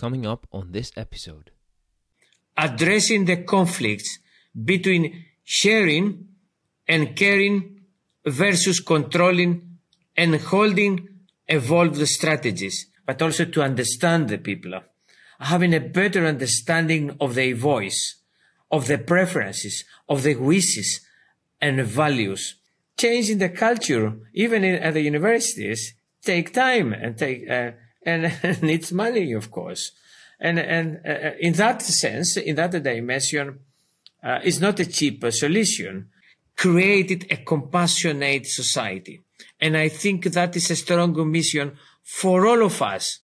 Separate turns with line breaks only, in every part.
coming up on this episode.
Addressing the conflicts between sharing and caring versus controlling and holding evolved strategies, but also to understand the people, having a better understanding of their voice, of their preferences, of their wishes and values. Changing the culture, even in, at the universities, take time and take uh, and, and needs money, of course. And and uh, in that sense, in that dimension, uh, it's not a cheap solution. Created a compassionate society, and I think that is a strong mission for all of us.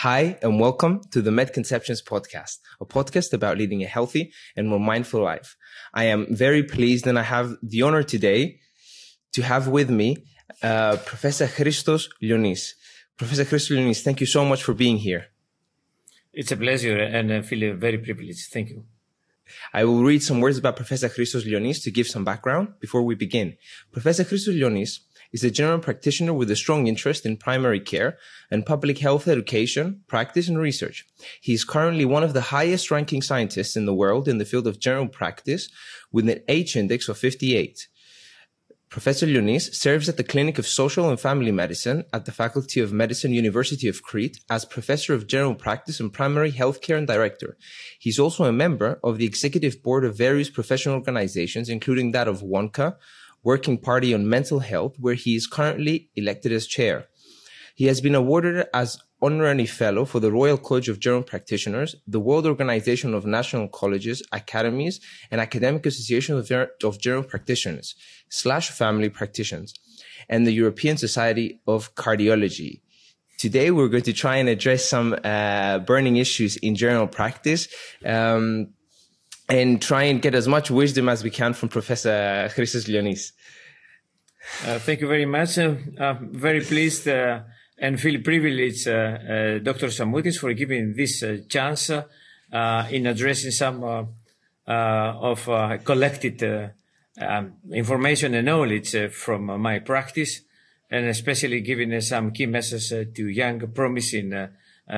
Hi, and welcome to the Med Conceptions podcast, a podcast about leading a healthy and more mindful life. I am very pleased and I have the honor today to have with me uh, Professor Christos Lionis. Professor Christos Lionis, thank you so much for being here.
It's a pleasure and I feel very privileged. Thank you.
I will read some words about Professor Christos Lionis to give some background before we begin. Professor Christos Lionis is a general practitioner with a strong interest in primary care and public health education, practice, and research. He is currently one of the highest ranking scientists in the world in the field of general practice with an H index of 58. Professor Lionis serves at the Clinic of Social and Family Medicine at the Faculty of Medicine, University of Crete, as Professor of General Practice and Primary Healthcare and Director. He's also a member of the Executive Board of various professional organizations, including that of WONCA, Working Party on Mental Health, where he is currently elected as chair. He has been awarded as honorary fellow for the Royal College of General Practitioners, the World Organization of National Colleges, Academies, and Academic Association of, of General Practitioners slash family practitioners, and the European Society of Cardiology. Today, we're going to try and address some uh, burning issues in general practice. Um, and try and get as much wisdom as we can from Professor Christos Lionis.
Uh, thank you very much. Uh, I'm very pleased uh, and feel privileged, uh, uh, Dr. Samoutis, for giving this uh, chance uh, in addressing some uh, uh, of collected um, information and knowledge from my practice, and especially giving some key messages to young, promising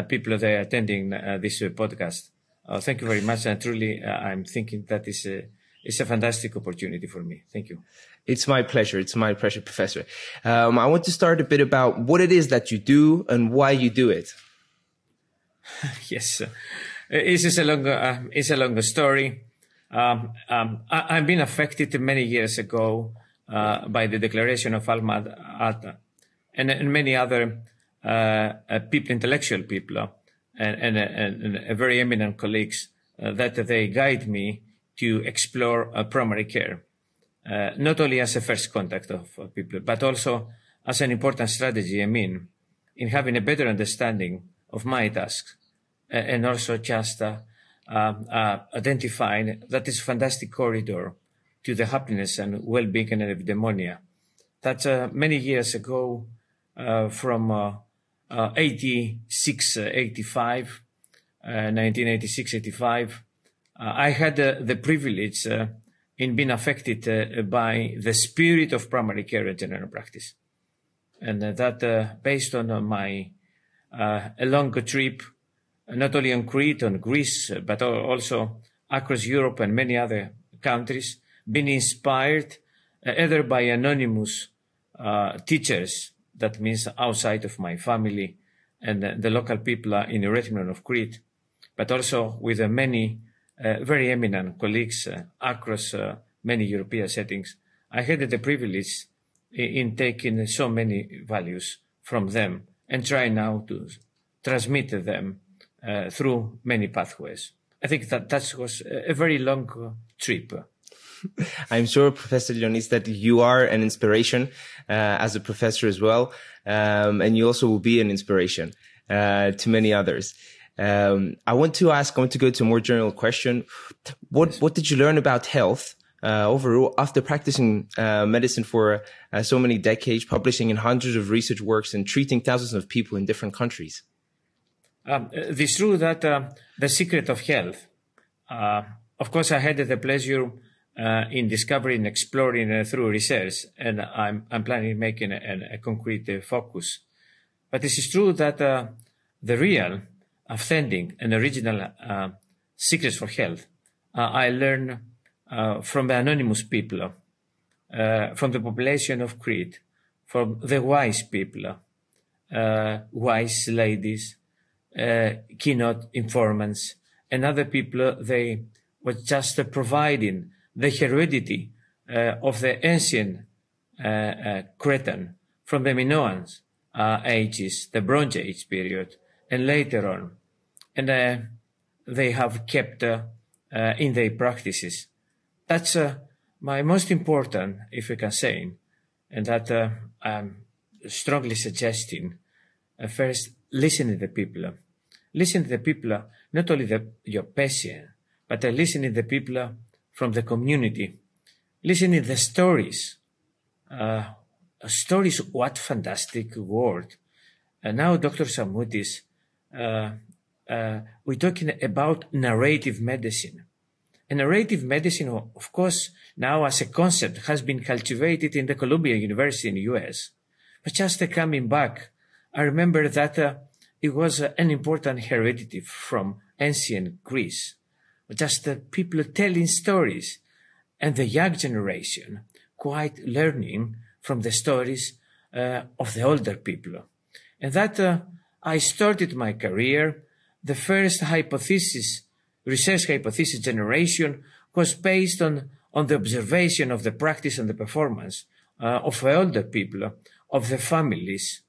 people that are attending this podcast. thank you very much, and truly, I'm thinking that is a, it's a fantastic opportunity for me. Thank you.
It's my pleasure. It's my pleasure, Professor. Um, I want to start a bit about what it is that you do and why you do it.
yes, uh, this is a longer. Uh, it's a longer story. Um, um, I, have been affected many years ago uh, by the declaration of Alma Ata and, and many other uh, uh people, intellectual people, uh, and, and, and, very eminent colleagues that they guide me to explore primary care uh, not only as a first contact of uh, people, but also as an important strategy, I mean, in having a better understanding of my tasks uh, and also just uh, um, uh, identifying that is a fantastic corridor to the happiness and well-being and eudaimonia. That uh, many years ago, from 86, 85, 1986, 85, I had the privilege in being affected uh, by the spirit of primary care and general practice. And uh, that uh, based on uh, my uh, a long trip, not only on Crete, on Greece, but also across Europe and many other countries, been inspired either by anonymous teachers, that means outside of my family and the local people in Erythrion of Crete, but also with many uh, very eminent colleagues uh, across uh, many European settings. I had the privilege in, in taking so many values from them and try now to transmit them through many pathways. I think that that was a very long trip.
I'm sure, Professor Lionis, that you are an inspiration uh, as a professor as well, um, and you also will be an inspiration uh, to many others. Um, I want to ask, I want to go to a more general question. What, what did you learn about health uh, overall after practicing uh, medicine for uh, so many decades, publishing in hundreds of research works and treating thousands of people in different countries?
Um, it's true that uh, the secret of health, uh, of course, I had the pleasure uh, in discovering, exploring uh, through research, and I'm, I'm planning making a, a concrete uh, focus. But it is true that uh, the real, authentic, and original uh, secrets for health I learned from the anonymous people, from the population of Crete, from the wise people, wise ladies, keynote informants, and other people. They were just providing the heredity uh, of the ancient uh, uh, Cretan from the Minoan ages, the Bronze Age period, and later on. And they have kept in their practices. That's my most important, if we can say, and that uh, I'm strongly suggesting. Uh, first, listen to the people. Listen to the people, not only the, your patient, but uh, listen to the people from the community, Listen to the stories. Uh, stories, what fantastic word. And now, Dr. Samoutis, uh, uh, we're talking about narrative medicine. And narrative medicine, of course, now as a concept has been cultivated in the Columbia University in the US. But just uh, coming back, I remember that uh, it was uh, an important heredity from ancient Greece just the people telling stories and the young generation quite learning from the stories uh, of the older people. And that uh, I started my career. The first hypothesis, research hypothesis generation was based on, on the observation of the practice and the performance uh, of older people, of the families,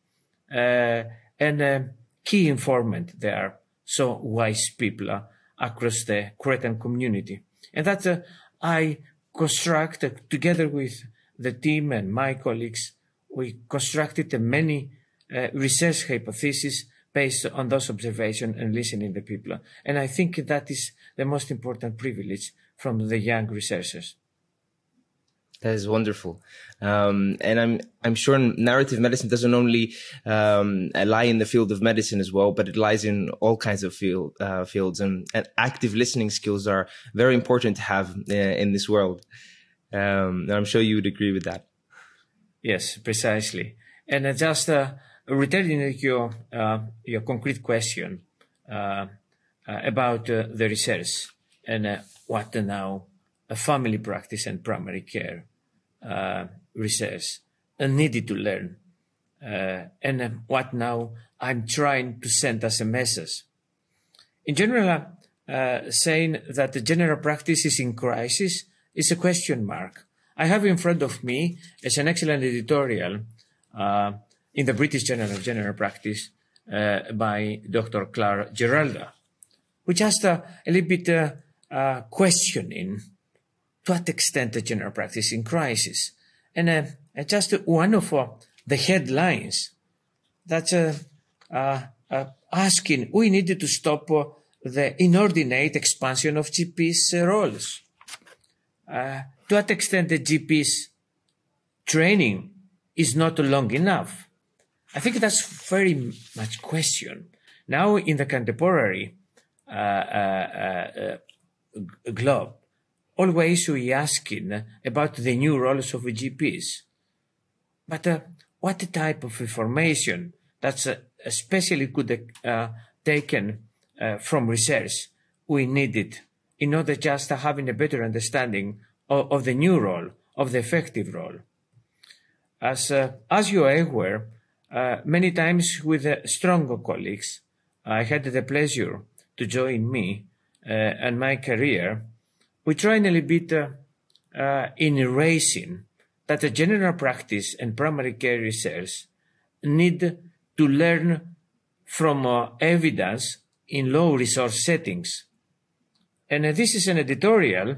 uh, and uh, key informant there. So wise people across the Cretan community. And that uh, I construct uh, together with the team and my colleagues, we constructed many uh, research hypotheses based on those observations and listening to people. And I think that is the most important privilege from the young researchers.
That is wonderful, um, and I'm I'm sure narrative medicine doesn't only um, lie in the field of medicine as well, but it lies in all kinds of field uh, fields, and, and active listening skills are very important to have uh, in this world. Um, and I'm sure you would agree with that.
Yes, precisely. And uh, just uh, returning to your uh, your concrete question uh, about the research and what now a family practice and primary care uh, research needed to learn. Uh, and what now I'm trying to send as a message. In general, uh, saying that the general practice is in crisis is a question mark. I have in front of me as an excellent editorial uh, in the British Journal of General Practice uh, by Dr. Clara Gerada, which has a, a little bit uh, questioning to what extent the general practice in crisis. And uh, just one of uh, the headlines that's uh, uh, uh, asking we needed to stop the inordinate expansion of GPs' roles. to what extent the GPs' training is not long enough? I think that's very much question. Now in the contemporary globe, always we asking about the new roles of GPs. But uh, what type of information that's uh, especially good uh, taken uh, from research we needed in order just having a better understanding of, of, the new role, of the effective role. As, uh, as you are aware, uh, many times with stronger colleagues, I had the pleasure to join me and my career we try a little bit uh, uh, in erasing that the general practice and primary care research need to learn from uh, evidence in low resource settings. And uh, this is an editorial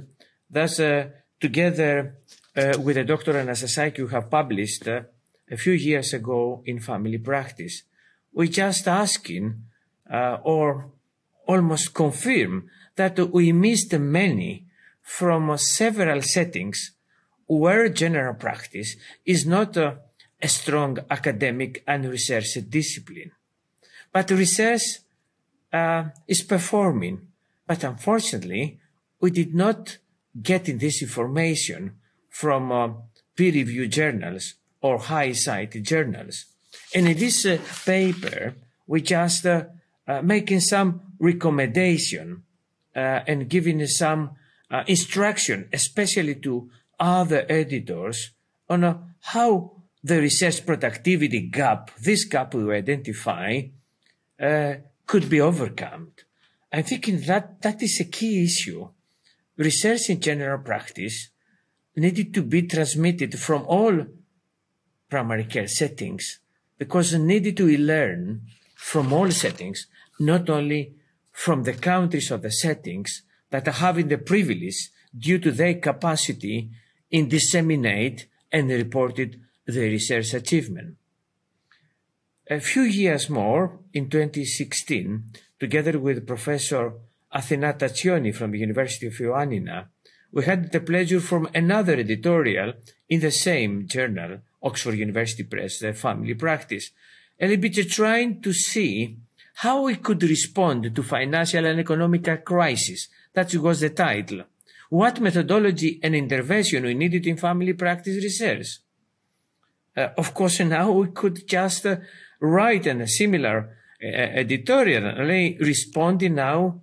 that uh, together uh, with a doctor and Sasaki have published a few years ago in family practice. We just asking or almost confirm that we missed many from several settings where general practice is not a, a strong academic and research discipline. But research uh, is performing. But unfortunately, we did not getting this information from uh, peer-reviewed journals or high-cited journals. And in this uh, paper, we just uh, uh making some recommendation uh, and giving some uh, instruction, especially to other editors, on how the research productivity gap, this gap we identify, could be overcome. I'm thinking that that is a key issue. Research in general practice needed to be transmitted from all primary care settings because needed to learn from all settings, not only from the countries or the settings that are having the privilege due to their capacity in disseminate and reported the research achievement. A few years more, in 2016, together with Professor Athena Tatsioni from the University of Ioannina, we had the pleasure from another editorial in the same journal, Oxford University Press, the Family Practice, a little bit trying to see how we could respond to financial and economical crisis. That was the title. What methodology and intervention we needed in family practice research. Uh, of course, now we could just uh, write a similar uh, editorial responding now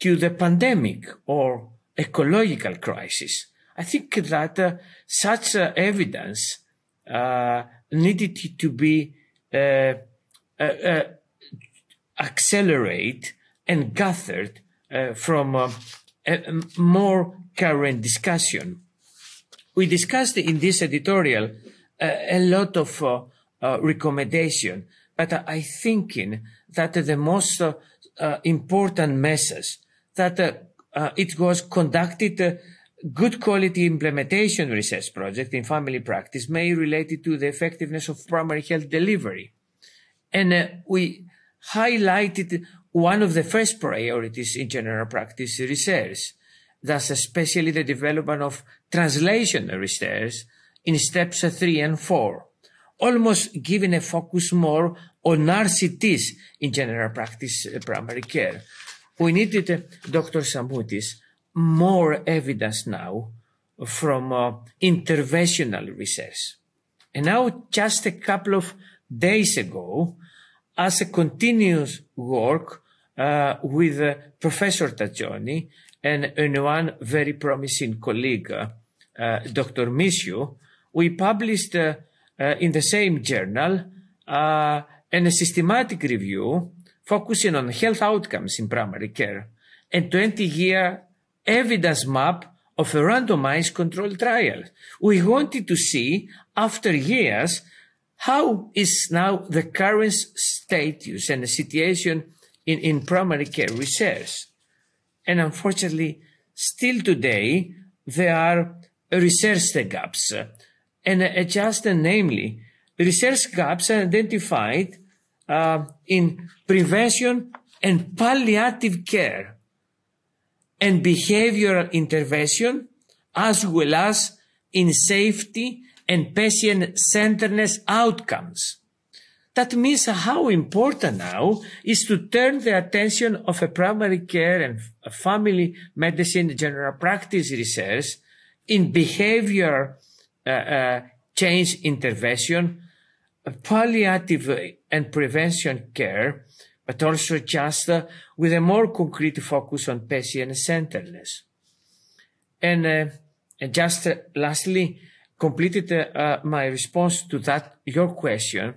to the pandemic or ecological crisis. I think that uh, such uh, evidence uh, needed to be uh, uh, uh, accelerate and gathered from a more current discussion. We discussed in this editorial a lot of recommendation, but I thinking that the most important message that uh, it was conducted uh, good quality implementation research project in family practice may related to the effectiveness of primary health delivery. And uh, we highlighted one of the first priorities in general practice research, thus especially the development of translation research in steps three and four, almost giving a focus more on RCTs in general practice uh, primary care we needed, uh, Dr. Samoutis, more evidence now from uh, interventional research. And now, just a couple of days ago, as a continuous work uh, with uh, Professor Tatsioni and, and, one very promising colleague, uh, Dr. Misiu, we published uh, in the same journal and a systematic review focusing on health outcomes in primary care and 20 year evidence map of a randomized controlled trial. We wanted to see after years how is now the current status and the situation in, in primary care research. And unfortunately, still today, there are research gaps. And just namely, research gaps are identified uh, in prevention and palliative care and behavioral intervention, as well as in safety and patient centeredness outcomes. That means how important now is to turn the attention of a primary care and family medicine general practice research in behavior uh, uh, change intervention palliative and prevention care, but also just uh, with a more concrete focus on patient centeredness. And, uh, and just uh, lastly, completed uh, uh, my response to that, your question.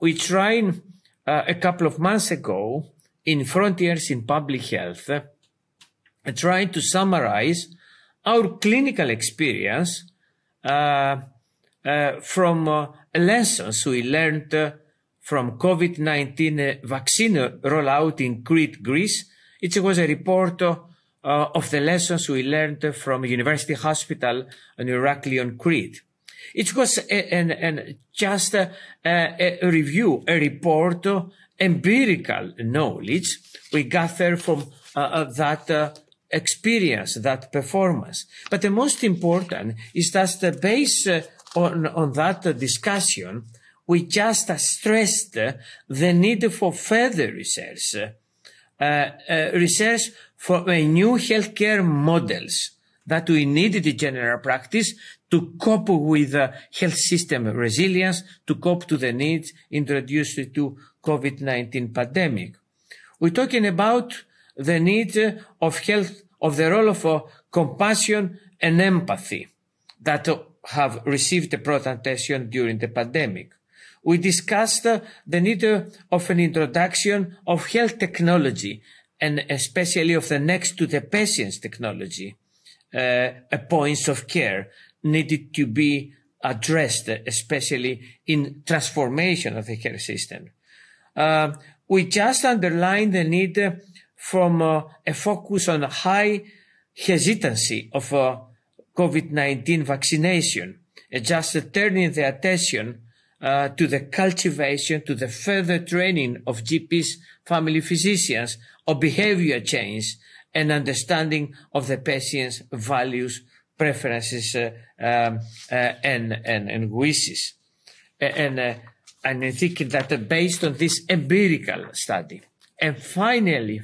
We tried uh, a couple of months ago in Frontiers in Public Health, trying to summarize our clinical experience from lessons we learned from COVID-19 vaccine rollout in Crete, Greece. It was a report uh, of the lessons we learned from University Hospital in Heraklion, Crete. It was a, just a, a, review, a report, uh, empirical knowledge we gather from uh, uh, that uh, experience, that performance. But the most important is that the base on, on that discussion, we just stressed the need for further research, uh, uh, research for new healthcare models that we needed in general practice to cope with uh, health system resilience, to cope to the needs introduced to COVID-19 pandemic. We're talking about the need of health, of the role of uh, compassion and empathy that have received a broad attention during the pandemic. We discussed uh, the need uh, of an introduction of health technology and especially of the next to the patient's technology, uh, points of care needed to be addressed, especially in transformation of the care system. Uh, we just underline the need from uh, a focus on high hesitancy of uh, COVID-19 vaccination, just turning the attention uh, to the cultivation, to the further training of GPs, family physicians, of behavior change and understanding of the patient's values, preferences, uh, um, uh, and, and, and wishes. And, uh, and I think that based on this empirical study, and finally,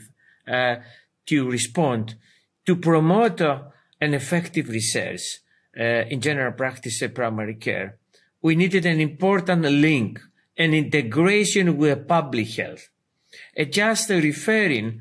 uh, to respond, to promote an effective research in general practice and primary care, we needed an important link, an integration with public health. Just referring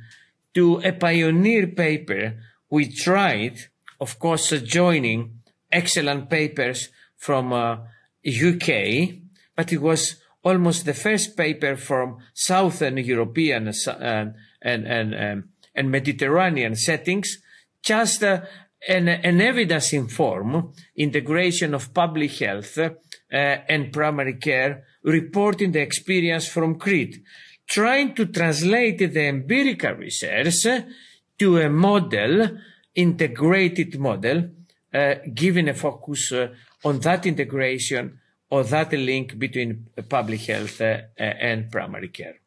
to a pioneer paper, we tried, of course, joining excellent papers from uh, UK, but it was almost the first paper from Southern European uh, and, and, um, and Mediterranean settings, just uh, an, an evidence-informed integration of public health and primary care, reporting the experience from Crete, trying to translate the empirical research to a model, integrated model, uh, giving a focus uh, on that integration or that link between public health uh, and primary care.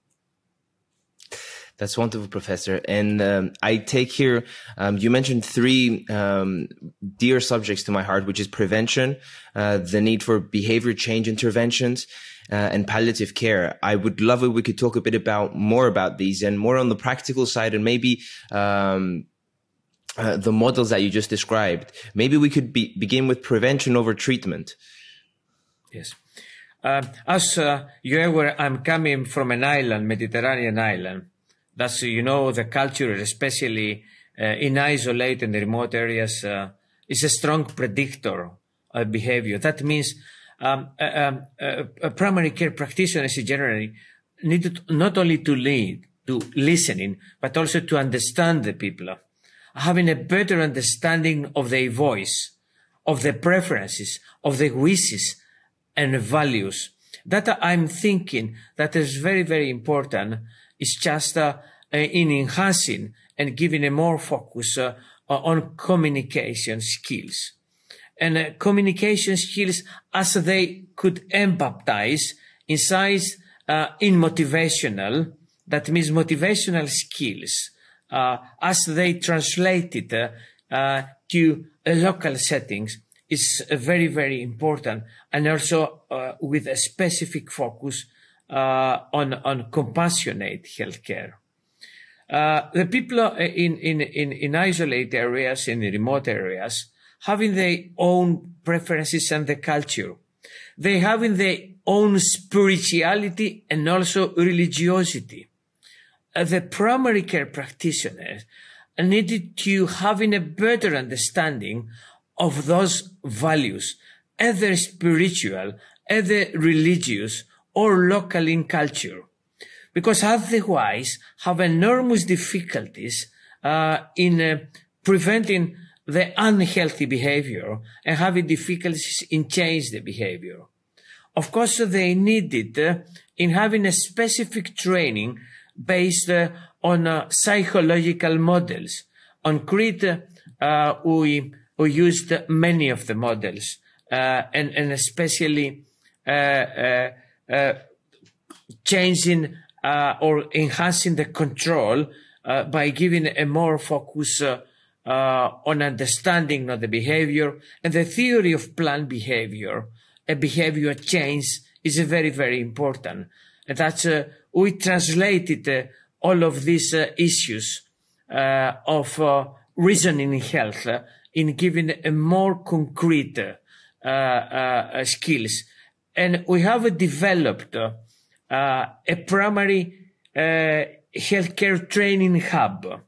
That's wonderful, Professor. And um, I take here, um, you mentioned three um, dear subjects to my heart, which is prevention, uh, the need for behavior change interventions, uh, and palliative care. I would love if we could talk a bit about more about these and more on the practical side, and maybe. Um, uh, the models that you just described. Maybe we could be, begin with prevention over treatment.
Yes. Uh, as uh, you aware, I'm coming from an island, Mediterranean island, that's, you know, the culture, especially uh, in isolated and remote areas, uh, is a strong predictor of behavior. That means um, um, primary care practitioners generally need not only to lead, to listening, but also to understand the people, having a better understanding of their voice, of their preferences, of their wishes and values. That I'm thinking that is very, very important is just uh, in enhancing and giving a more focus uh, on communication skills. And uh, communication skills as they could empathize inside uh, in motivational, that means motivational skills, uh, as they translated uh, to local settings is very, very important. And also with a specific focus uh, on, on compassionate healthcare. Uh, the people in, in, in, in isolated areas, in remote areas, having their own preferences and the culture. They having their own spirituality and also religiosity. Uh, the primary care practitioners needed to having a better understanding of those values, either spiritual, either religious, or local in culture, because otherwise have enormous difficulties uh, in uh, preventing the unhealthy behavior and having difficulties in change the behavior. Of course, they needed uh, in having a specific training based uh, on uh, psychological models. On Crete, uh, we, we used many of the models, and, and especially uh, Uh, changing uh, or enhancing the control uh, by giving a more focus uh, uh, on understanding of the behavior and the theory of planned behavior. A behavior change is very, very important. And that's, we translated all of these issues of reasoning in health in giving a more concrete uh, uh, skills. And we have developed uh, a primary healthcare training hub.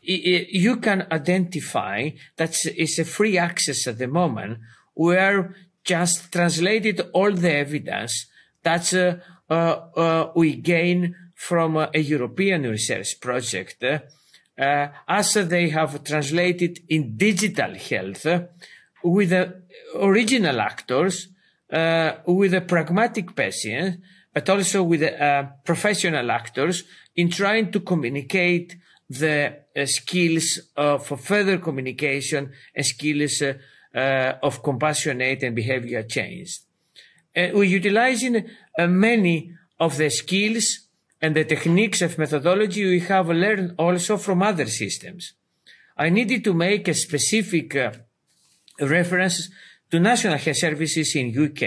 You can identify that it's a free access at the moment where just translated all the evidence that uh, uh, we gain from a European research project uh, as they have translated in digital health with the original actors, uh, with a pragmatic patients, but also with uh, professional actors in trying to communicate the uh, skills for further communication and skills uh, uh, of compassionate and behavior change. we're utilizing many of the skills and the techniques of methodology we have learned also from other systems. I needed to make a specific uh, reference to national health services in UK.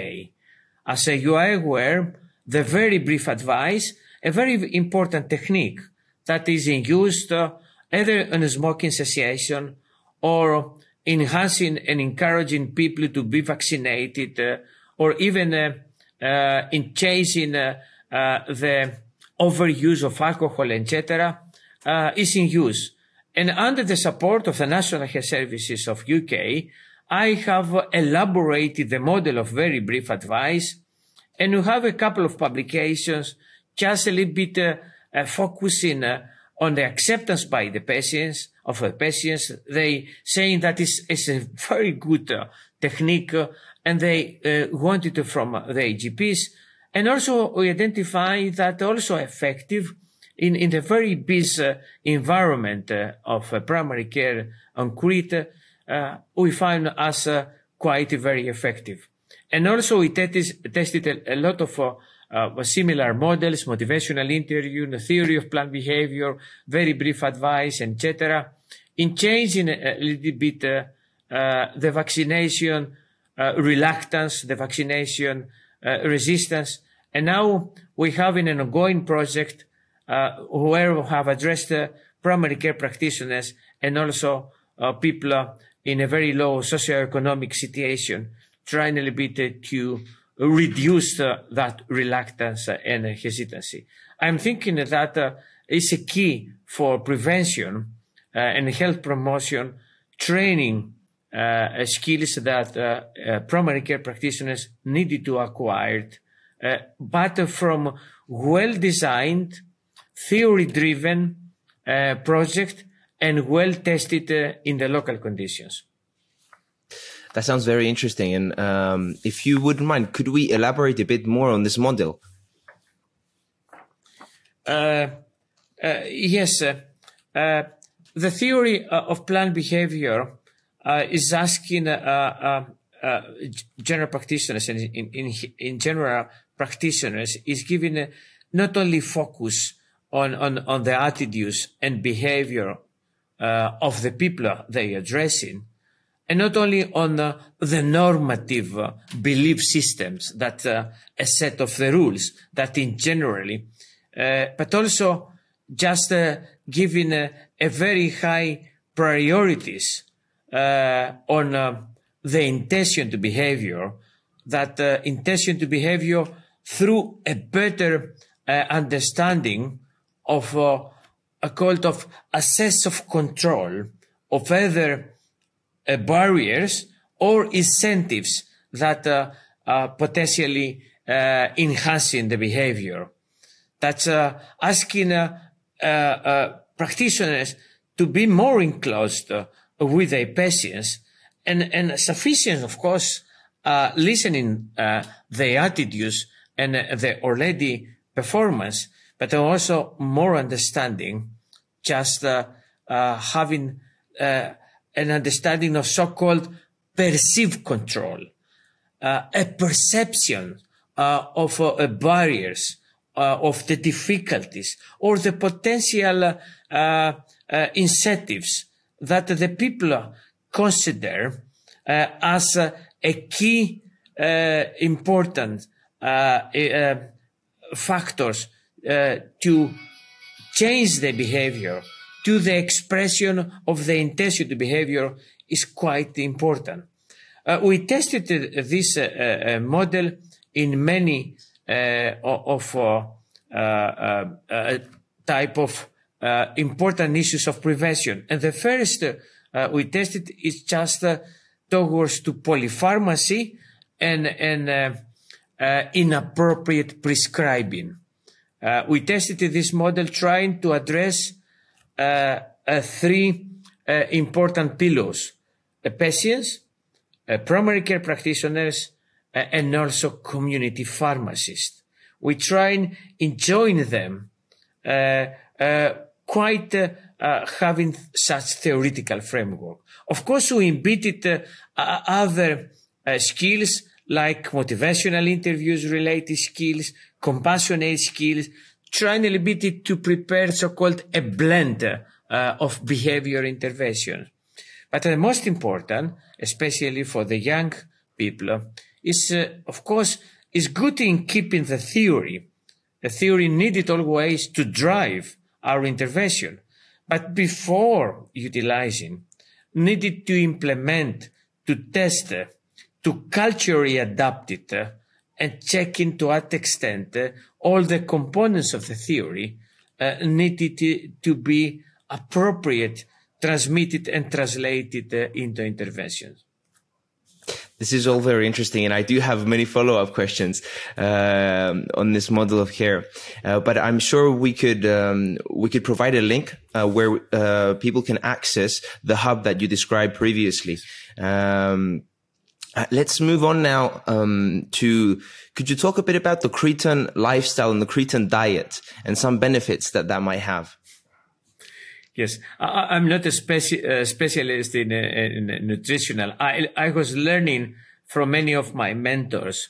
As you are aware, the very brief advice, a very important technique that is used uh, either in smoking cessation or enhancing and encouraging people to be vaccinated uh, or even uh, uh in chasing uh, uh, the overuse of alcohol, etc., is in use. And under the support of the National Health Services of UK, I have elaborated the model of very brief advice, and we have a couple of publications just a little bit uh, uh, focusing uh, on the acceptance by the patients of the patients. They saying that it's, a very good uh, technique, uh, and they uh, want it from the AGPs and also we identify that also effective in, in the very busy environment of primary care on Crete, uh, we find us uh, quite very effective. And also we tested, tested a, a, lot of uh, similar models, motivational interview, the theory of planned behavior, very brief advice, etc. In changing a, little bit the vaccination reluctance, the vaccination resistance, and now we have in an ongoing project uh, where we have addressed uh, primary care practitioners and also uh, people uh, in a very low socioeconomic situation, trying a little bit uh, to reduce uh, that reluctance and hesitancy. I'm thinking that is a key for prevention and health promotion, training skills that primary care practitioners needed to acquire uh, but from well-designed, theory-driven uh, project and well-tested uh, in the local conditions.
That sounds very interesting. And um, if you wouldn't mind, could we elaborate a bit more on this model?
Uh, uh, yes. Uh, the theory of planned behavior is asking general practitioners and in, in, in general practitioners is given not only focus on, on, on the attitudes and behavior uh, of the people they are addressing, and not only on uh, the normative uh, belief systems that uh, a set of the rules that in generally, uh, but also just uh, giving a very high priorities on the intention to behavior, that intention to behavior through a better uh, understanding of uh, a cult of a sense of control of either uh, barriers or incentives that uh, are potentially uh, enhancing the behavior. That's uh, asking practitioners to be more enclosed with their patients and, and sufficient, of course, listening their attitudes and the already performance, but also more understanding, just uh, uh, having uh, an understanding of so-called perceived control, uh, a perception uh, of uh, barriers, of the difficulties, or the potential incentives that the people consider as a key important factors uh, to change the behavior to the expression of the intention to behavior is quite important. Uh, we tested this uh, uh model in many uh, of uh, type of important issues of prevention. And the first we tested is just towards to polypharmacy and, and inappropriate prescribing. Uh, we tested this model trying to address uh, uh, three uh, important pillars: patients, uh, primary care practitioners, uh, and also community pharmacists. We try and join them, quite having such theoretical framework. Of course, we embedded other skills like motivational interviews related skills, compassionate skills, trying a little bit to prepare so-called a blend uh, of behavior intervention. But the most important, especially for the young people, is uh, of course is good in keeping the theory. The theory needed always to drive our intervention, but before utilizing, needed to implement, to test, to culturally adapt it and checking to what extent all the components of the theory uh, needed to, be appropriate, transmitted and translated uh, into interventions.
This is all very interesting, and I do have many follow-up questions uh, on this model of care. Uh, but I'm sure we could um, we could provide a link uh, where uh, people can access the hub that you described previously. Um, uh, let's move on now um, to. Could you talk a bit about the Cretan lifestyle and the Cretan diet and some benefits that that might have?
Yes, I, am not a speci- uh, specialist in, uh, in, nutritional. I, I was learning from many of my mentors.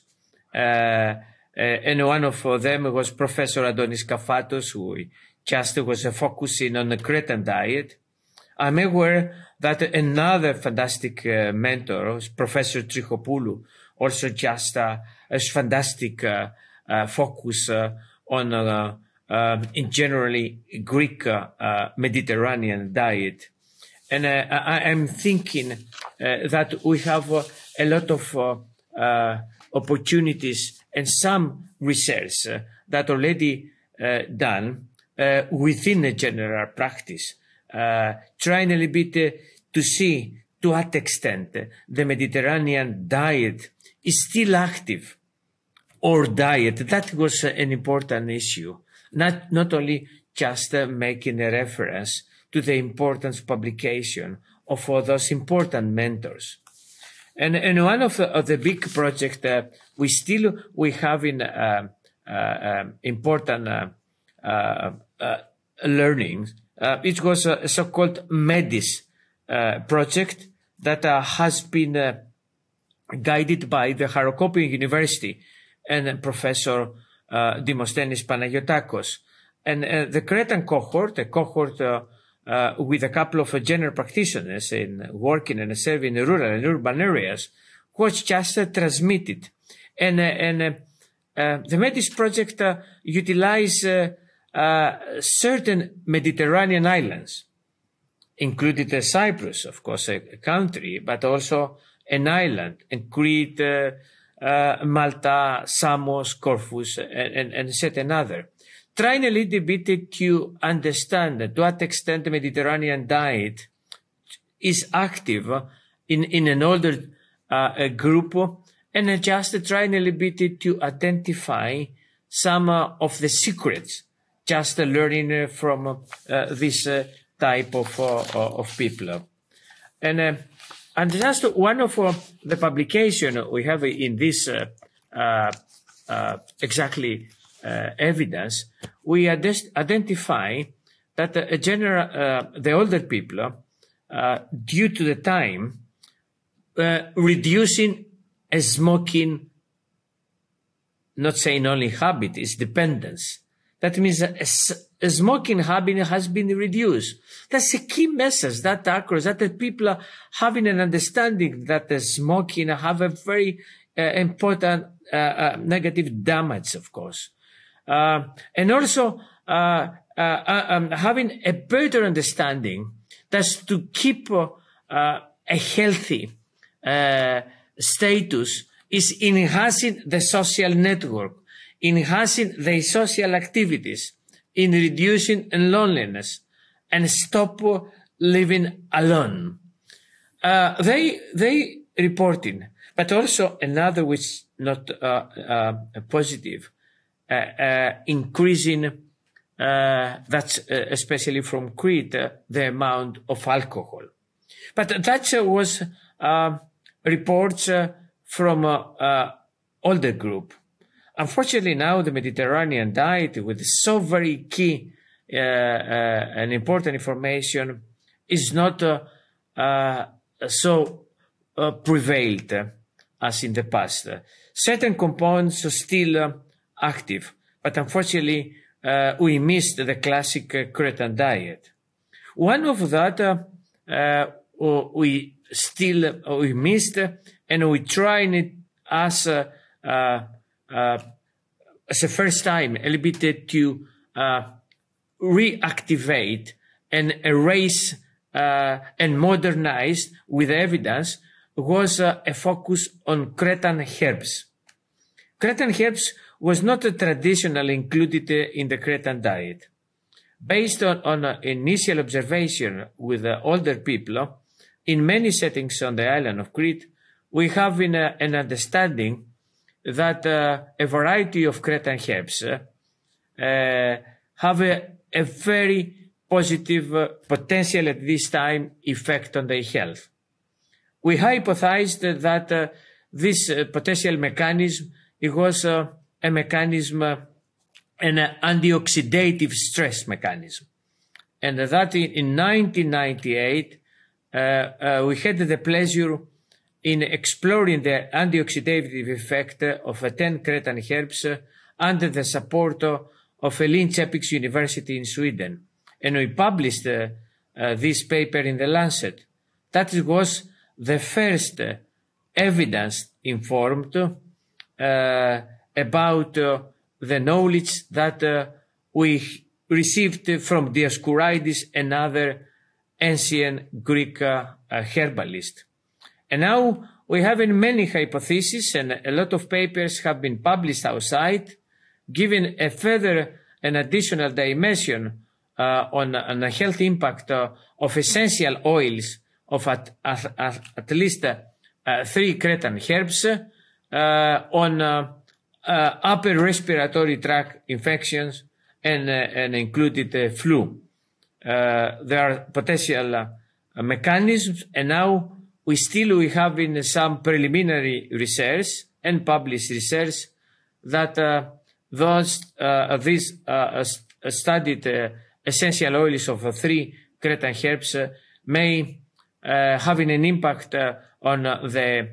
Uh, uh and one of them was Professor Antonis Kafatos, who just was focusing on the Cretan diet. I'm aware that another fantastic uh, mentor, Professor Trichopoulou, also just uh, a fantastic uh, uh focus uh, on, uh, um, in generally Greek Mediterranean diet. And I am thinking that we have a lot of opportunities and some research that already done within a general practice uh, trying a little bit uh, to see to what extent the Mediterranean diet is still active or diet. That was an important issue. Not, not only just uh, making a reference to the importance publication of those important mentors. And, and one of the, of the big projects that we still, we have in, uh, uh, important, uh, learnings uh, it was a so-called MEDIS uh, project that uh, has been uh, guided by the Harokopio University and Professor uh, Demosthenis Panagiotakos. And uh, the Cretan cohort, a cohort with a couple of general practitioners in working and serving in rural and urban areas, was just transmitted. And, and the MEDIS project utilized uh, certain Mediterranean islands, included Cyprus, of course, a, a, country, but also an island, and Crete, uh, uh, Malta, Samos, Corfu, and, and, and set another. Trying a little bit to understand to what extent the Mediterranean diet is active in, in an older uh, group and just trying a little bit to identify some uh, of the secrets just learning uh, from uh, this uh, type of uh, uh, of people. And uh, and just one of the publication we have in this exactly evidence, we identify that a general the older people, due to the time, reducing a smoking not saying only habit, is dependence. That means a, smoking habit has been reduced. That's a key message that occurs, that the people are having an understanding that the smoking have a very uh, important uh, uh, negative damage, of course. Uh, and also uh, uh, um, having a better understanding that's to keep a healthy status is enhancing the social network, enhancing their social activities, in reducing loneliness, and stop living alone. Uh, they they reporting, but also another which not uh, uh, positive, uh, uh, increasing uh, that's especially from Crete the amount of alcohol, but that was reports from older group. Unfortunately, now the Mediterranean diet, with so very key uh, uh, and important information, is not uh, uh so uh, prevailed as in the past. Certain components are still uh, active, but unfortunately, we missed the classic Cretan diet. One of that we still we missed, and we tried it as uh, as a first time bit to uh, reactivate and erase uh, and modernize with evidence was uh, a focus on Cretan herbs. Cretan herbs was not traditionally included in the Cretan diet. Based on, on initial observation with older people, in many settings on the island of Crete, we have an understanding that uh, a variety of Cretan herbs uh, have a, a, very positive uh, potential at this time effect on their health. We hypothesized that uh, this uh, potential mechanism it was uh, a mechanism, an antioxidative stress mechanism. And that in, in 1998, we had the pleasure in exploring the antioxidative effect of 10 Cretan herbs under the support of Linköpings University in Sweden. And we published uh, uh, this paper in the Lancet. That was the first uh, evidence informed uh, about uh, the knowledge that uh, we received from Dioscurides another ancient Greek herbalists. And now we have many hypotheses and a lot of papers have been published outside, giving a further and additional dimension uh, on, on the health impact uh, of essential oils of at, at, at least uh, three Cretan herbs uh, on uh, uh, upper respiratory tract infections and, and included flu. there are potential mechanisms and now we still we have in some preliminary research and published research that uh, those uh, these uh, studied uh, essential oils of three Cretan herbs uh, may uh, having an impact on the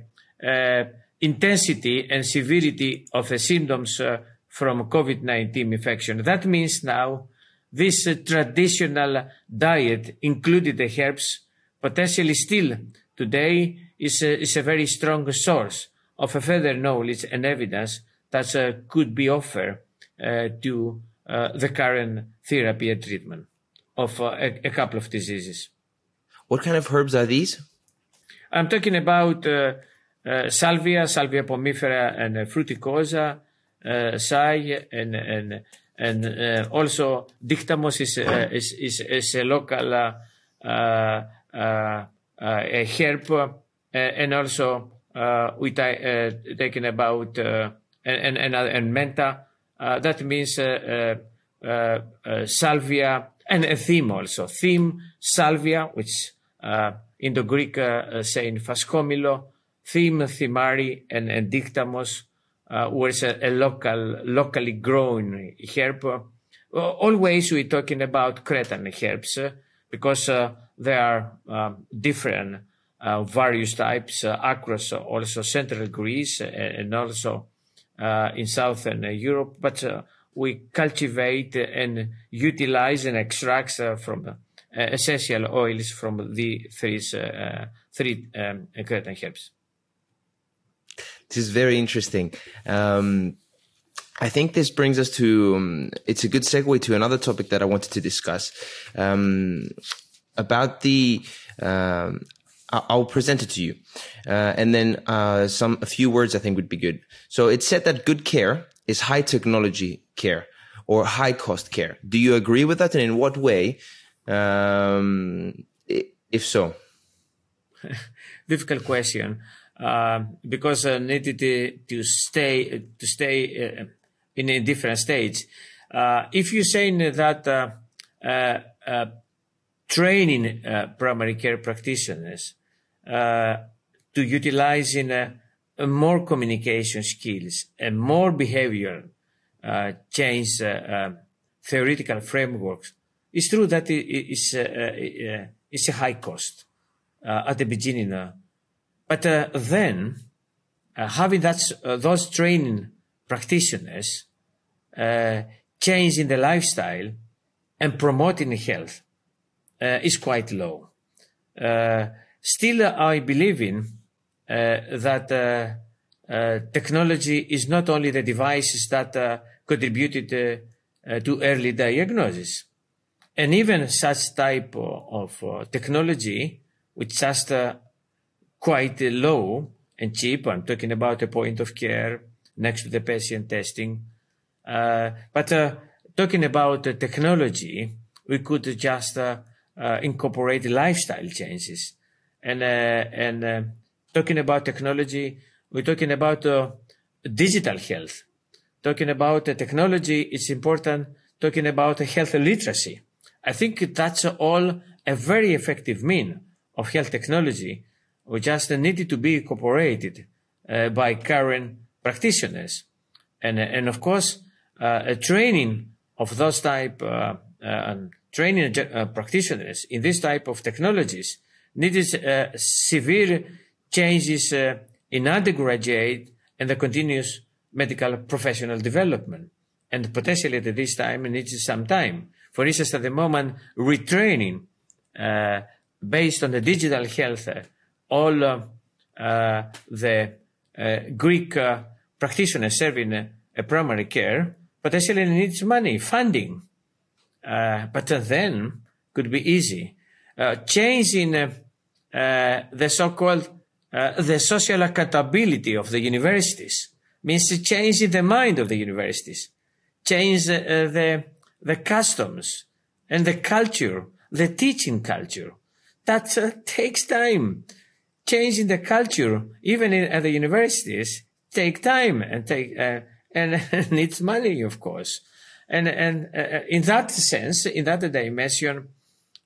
intensity and severity of the symptoms from COVID-19 infection. That means now this traditional diet included the herbs potentially still today is a, is a very strong source of a further knowledge and evidence that uh, could be offered uh, to uh, the current therapy and treatment of uh, a, a, couple of diseases.
What kind of herbs are these?
I'm talking about uh, uh, salvia, salvia pomifera, and fruticosa, sai, and and and also dictamos is is, is, is a local uh, herb, uh, and also uh, we taking about and and and, menta. that means salvia and a theme also. Theme salvia, which in the Greek saying phascomilo, theme thymari, and, and dictamos. Uh, was a, a, local, locally grown herb. Uh, always we're talking about Cretan herbs uh, because there are um, different uh, various types uh, across also central Greece and also uh, in southern Europe, but we cultivate and utilize and extract from essential oils from the three, three um, Cretan herbs.
This is very interesting. Um, I think this brings us to, um, it's a good segue to another topic that I wanted to discuss. Um, about the um, I'll present it to you, uh, and then uh, some a few words I think would be good. So it said that good care is high technology care or high cost care. Do you agree with that, and in what way? Um, if so,
difficult question uh, because uh, needed to, to stay to stay uh, in a different stage. Uh, if you're saying that uh, uh, uh training uh, primary care practitioners uh, to utilizing more communication skills and more behavior change theoretical frameworks, it's true that it is it's a high cost at the beginning. but then having that, those training practitioners uh, changing the lifestyle and promoting health uh, is quite low. Uh, still, I believe in uh, that uh, uh, technology is not only the devices that contributed to early diagnosis, and even such type of, of technology, which just quite low and cheap. I'm talking about a point of care next to the patient testing. Uh, but uh, talking about the technology, we could just uh, incorporate lifestyle changes. And, and talking about technology, we're talking about digital health. Talking about technology, it's important talking about health literacy. I think that's all a very effective mean of health technology. We just needed to be incorporated uh, by current practitioners. And, and of course, uh, a training of those type, uh, uh, training uh, practitioners in this type of technologies needs uh, severe changes uh, in undergraduate and the continuous medical professional development. And potentially at this time it needs some time. For instance, at the moment, retraining based on the digital health, all the Greek practitioners serving a, primary care potentially needs money, funding. Uh, but then could be easy. Uh, changing uh, uh the so-called uh, the social accountability of the universities means changing the mind of the universities, change uh, the the customs and the culture, the teaching culture. That takes time. Changing the culture, even in, at the universities, take time and take uh, and needs money, of course. And and uh, in that sense, in that dimension,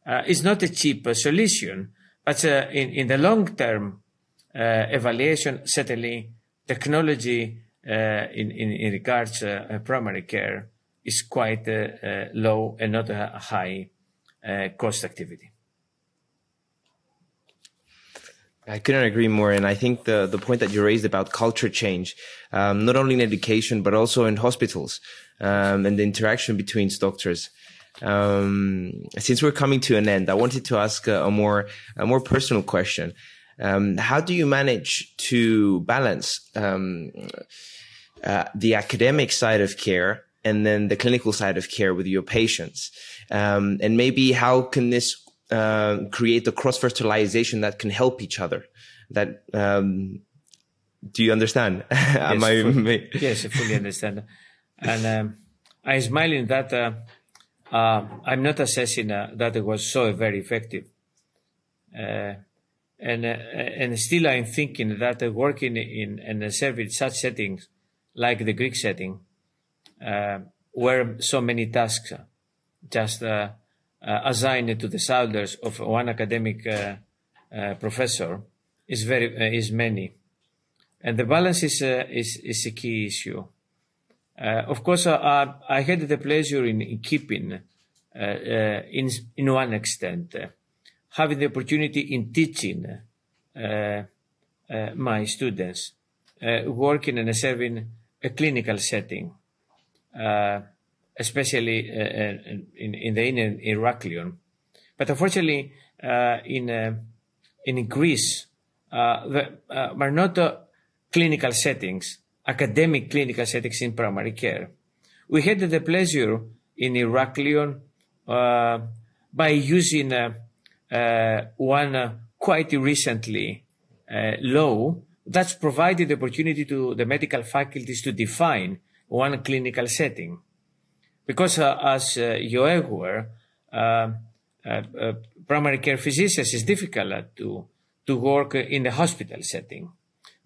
uh, it's not a cheap solution, but uh, in in the long term uh, evaluation, certainly technology uh, in, in in regards primary care is quite low and not a high cost activity.
I couldn't agree more. And I think the, the point that you raised about culture change, um, not only in education, but also in hospitals, um, and the interaction between doctors. Um, since we're coming to an end, I wanted to ask a, a more, a more personal question. Um, how do you manage to balance, um, uh, the academic side of care and then the clinical side of care with your patients? Um, and maybe how can this uh, create the cross fertilization that can help each other. That um, do you understand?
Yes, I, fully, yes, I fully understand. And um, I'm smiling that uh, uh, I'm not assessing uh, that it was so very effective. Uh, and uh, and still I'm thinking that working in and serving such settings like the Greek setting, where so many tasks just uh, Uh, assigned to the shoulders of one academic uh, uh, professor is very uh, is many, and the balance is uh, is is a key issue. of course, I had the pleasure in, in keeping, in in one extent, having the opportunity in teaching my students, working and serving a clinical setting especially uh, uh, in, in the inner Heraklion. But unfortunately, uh, in uh, in Greece, uh, there uh, are not clinical settings, academic clinical settings in primary care. We had the pleasure in Heraklion by using one quite recently law that's provided the opportunity to the medical faculties to define one clinical setting. Because uh, as uh, you're aware, uh, uh, uh, primary care physicians is difficult to, to work in the hospital setting.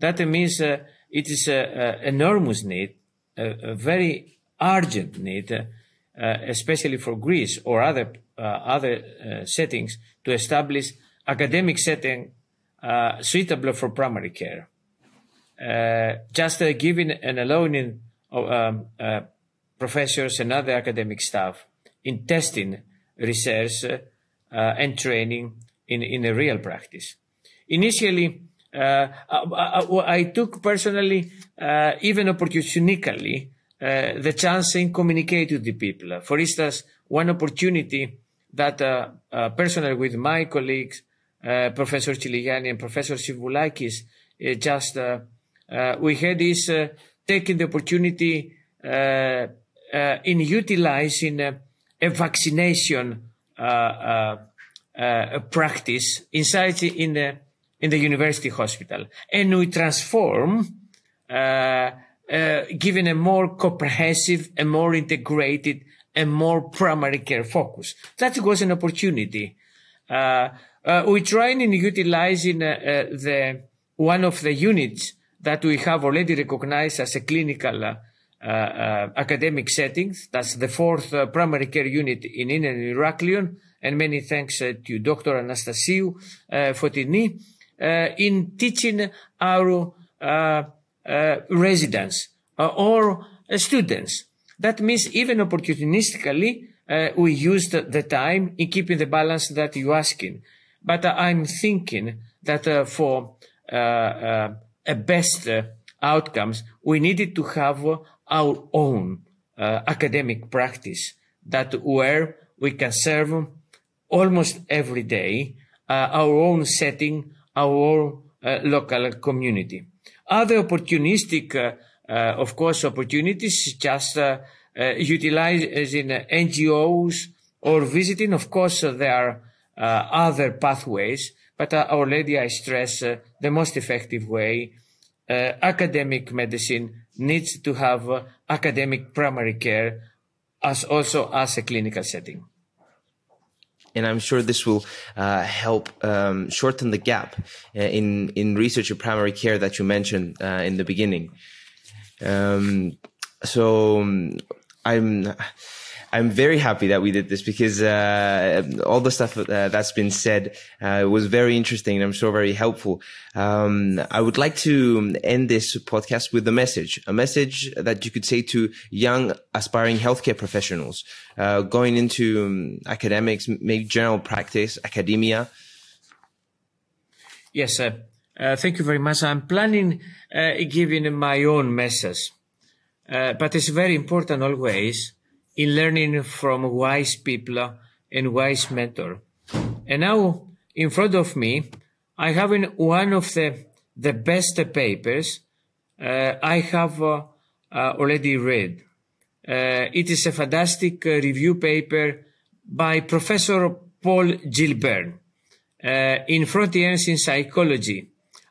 That means it is an enormous need, a, a, very urgent need, especially for Greece or other, other settings to establish academic setting suitable for primary care. Uh, just uh, giving and allowing um, uh, professors and other academic staff in testing research and training in, in a real practice. Initially, uh, I, I, I, took personally, uh, even opportunistically, uh, the chance in communicate with the people. For instance, one opportunity that personally with my colleagues, Professor Tsiligianni and Professor Symvoulakis, just uh, we had is uh, taking the opportunity uh, in utilizing a vaccination practice inside in the in the university hospital, and we transform, uh, giving a more comprehensive a more integrated a more primary care focus. That was an opportunity. Uh, uh, we trying in utilizing the one of the units that we have already recognized as a clinical uh, uh, Uh, uh, academic settings. That's the fourth uh, primary care unit in Indian Heraklion. And many thanks uh, to Dr. Anastasiou Fotini in teaching our residents or students. That means even opportunistically, uh, we used the time in keeping the balance that you're asking. But uh, I'm thinking that uh, for a best uh, outcomes, we needed to have our own uh, academic practice that where we can serve almost every day uh, our own setting, our own uh, local community. Other opportunistic, uh, uh, of course, opportunities just utilizing NGOs or visiting. Of course, there are other pathways but uh, already I stress uh, the most effective way. Uh, academic medicine needs to have academic primary care as also as a clinical setting
and I'm sure this will uh, help um, shorten the gap uh, in in research and primary care that you mentioned uh, in the beginning. Um, so um, I'm I'm very happy that we did this because uh, all the stuff uh, that's been said uh, was very interesting and I'm sure very helpful. Um, I would like to end this podcast with a message, a message that you could say to young aspiring healthcare professionals uh, going into um, academics, maybe general practice, academia.
Yes, uh, thank you very much. I'm planning uh, giving my own message, but it's very important always in learning from wise people and wise mentor. And now in front of me, I have in one of the, the best papers uh, I have uh, uh, already read. Uh, it is a fantastic uh, review paper by Professor Paul Gilbert uh, in Frontiers in Psychology.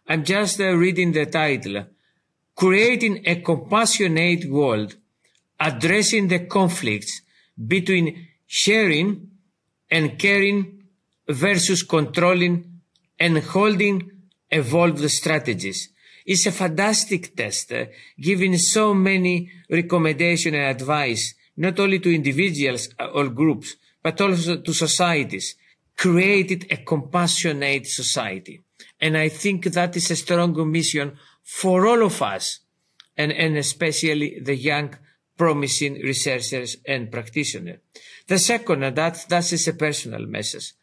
I'm just reading the title, Creating a Compassionate World addressing the conflicts between sharing and caring versus controlling and holding evolved strategies. It's a fantastic test, uh, giving so many recommendations and advice, not only to individuals or groups, but also to societies, created a compassionate society. And I think that is a strong mission for all of us, and, and especially the young promising researchers and practitioners. The second, and that, that is a personal message.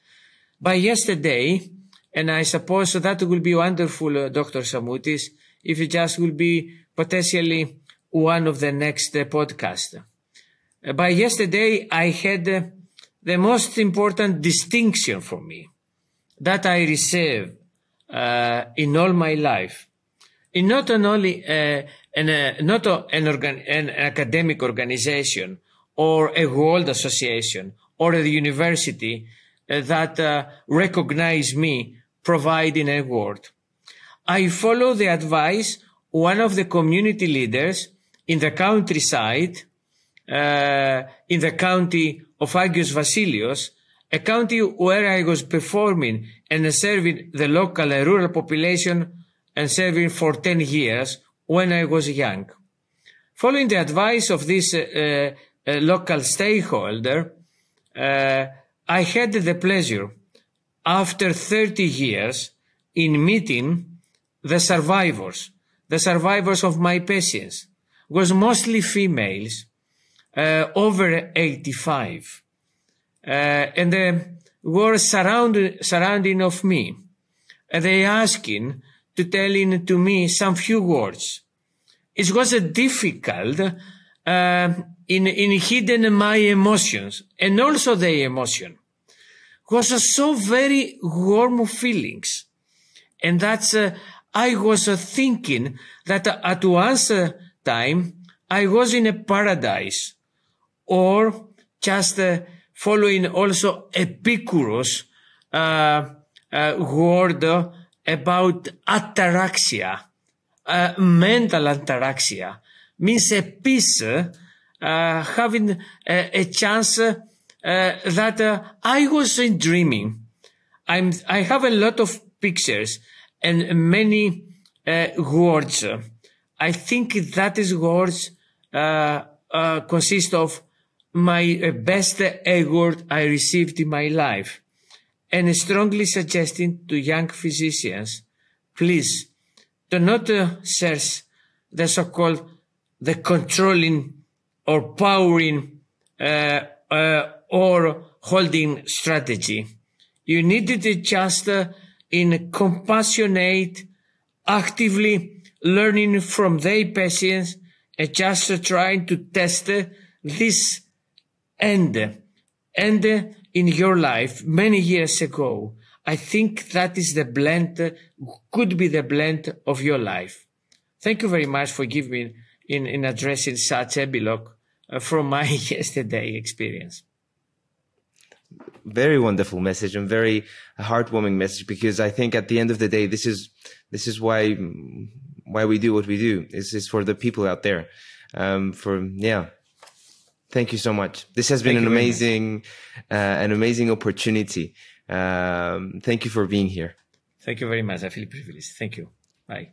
By yesterday, and I suppose that will be wonderful, uh, Dr. Samoutis, if it just will be potentially one of the next uh, podcast. Uh, by yesterday, I had uh, the most important distinction for me that I received uh, in all my life. In not only an, uh, not an, organ, an academic organization or a world association or a university uh, that uh, recognize me providing a word. I follow the advice one of the community leaders in the countryside, uh, in the county of Agios Vasilios, a county where I was performing and serving the local and rural population and serving for 10 years when I was young. Following the advice of this uh, uh, local stakeholder, uh, I had the pleasure, after 30 years, in meeting the survivors, the survivors of my patients, was mostly females, uh, over 85 uh, and they were surrounded, surrounding of me. And they asking to telling to me some few words. It was difficult uh, in, in hidden my emotions and also the emotion. It was so very warm feelings. And that's, uh, I was thinking that at once time I was in a paradise or just following also Epicurus uh, uh, word about ataraxia, uh, mental ataraxia, means a piece uh, having a, a chance uh, that uh, I was dreaming. I'm, I have a lot of pictures and many words. I think that is words consist of my uh, best award I received in my life and strongly suggesting to young physicians, please do not uh, search the so-called the controlling or powering uh, uh, or holding strategy. You need it just uh, in compassionate, actively learning from their patients and just trying to test this and and in your life many years ago i think that is the blend could be the blend of your life. Thank you very much for giving me in, in addressing such epilogue uh, from my yesterday experience.
Very wonderful message and very heartwarming message because i think at the end of the day this is this is why why we do what we do. Is is for the people out there. Um for yeah Thank you so much. This has been thank an amazing, uh, an amazing opportunity. Um, thank you for being here.
Thank you very much. I feel privileged. Thank you. Bye.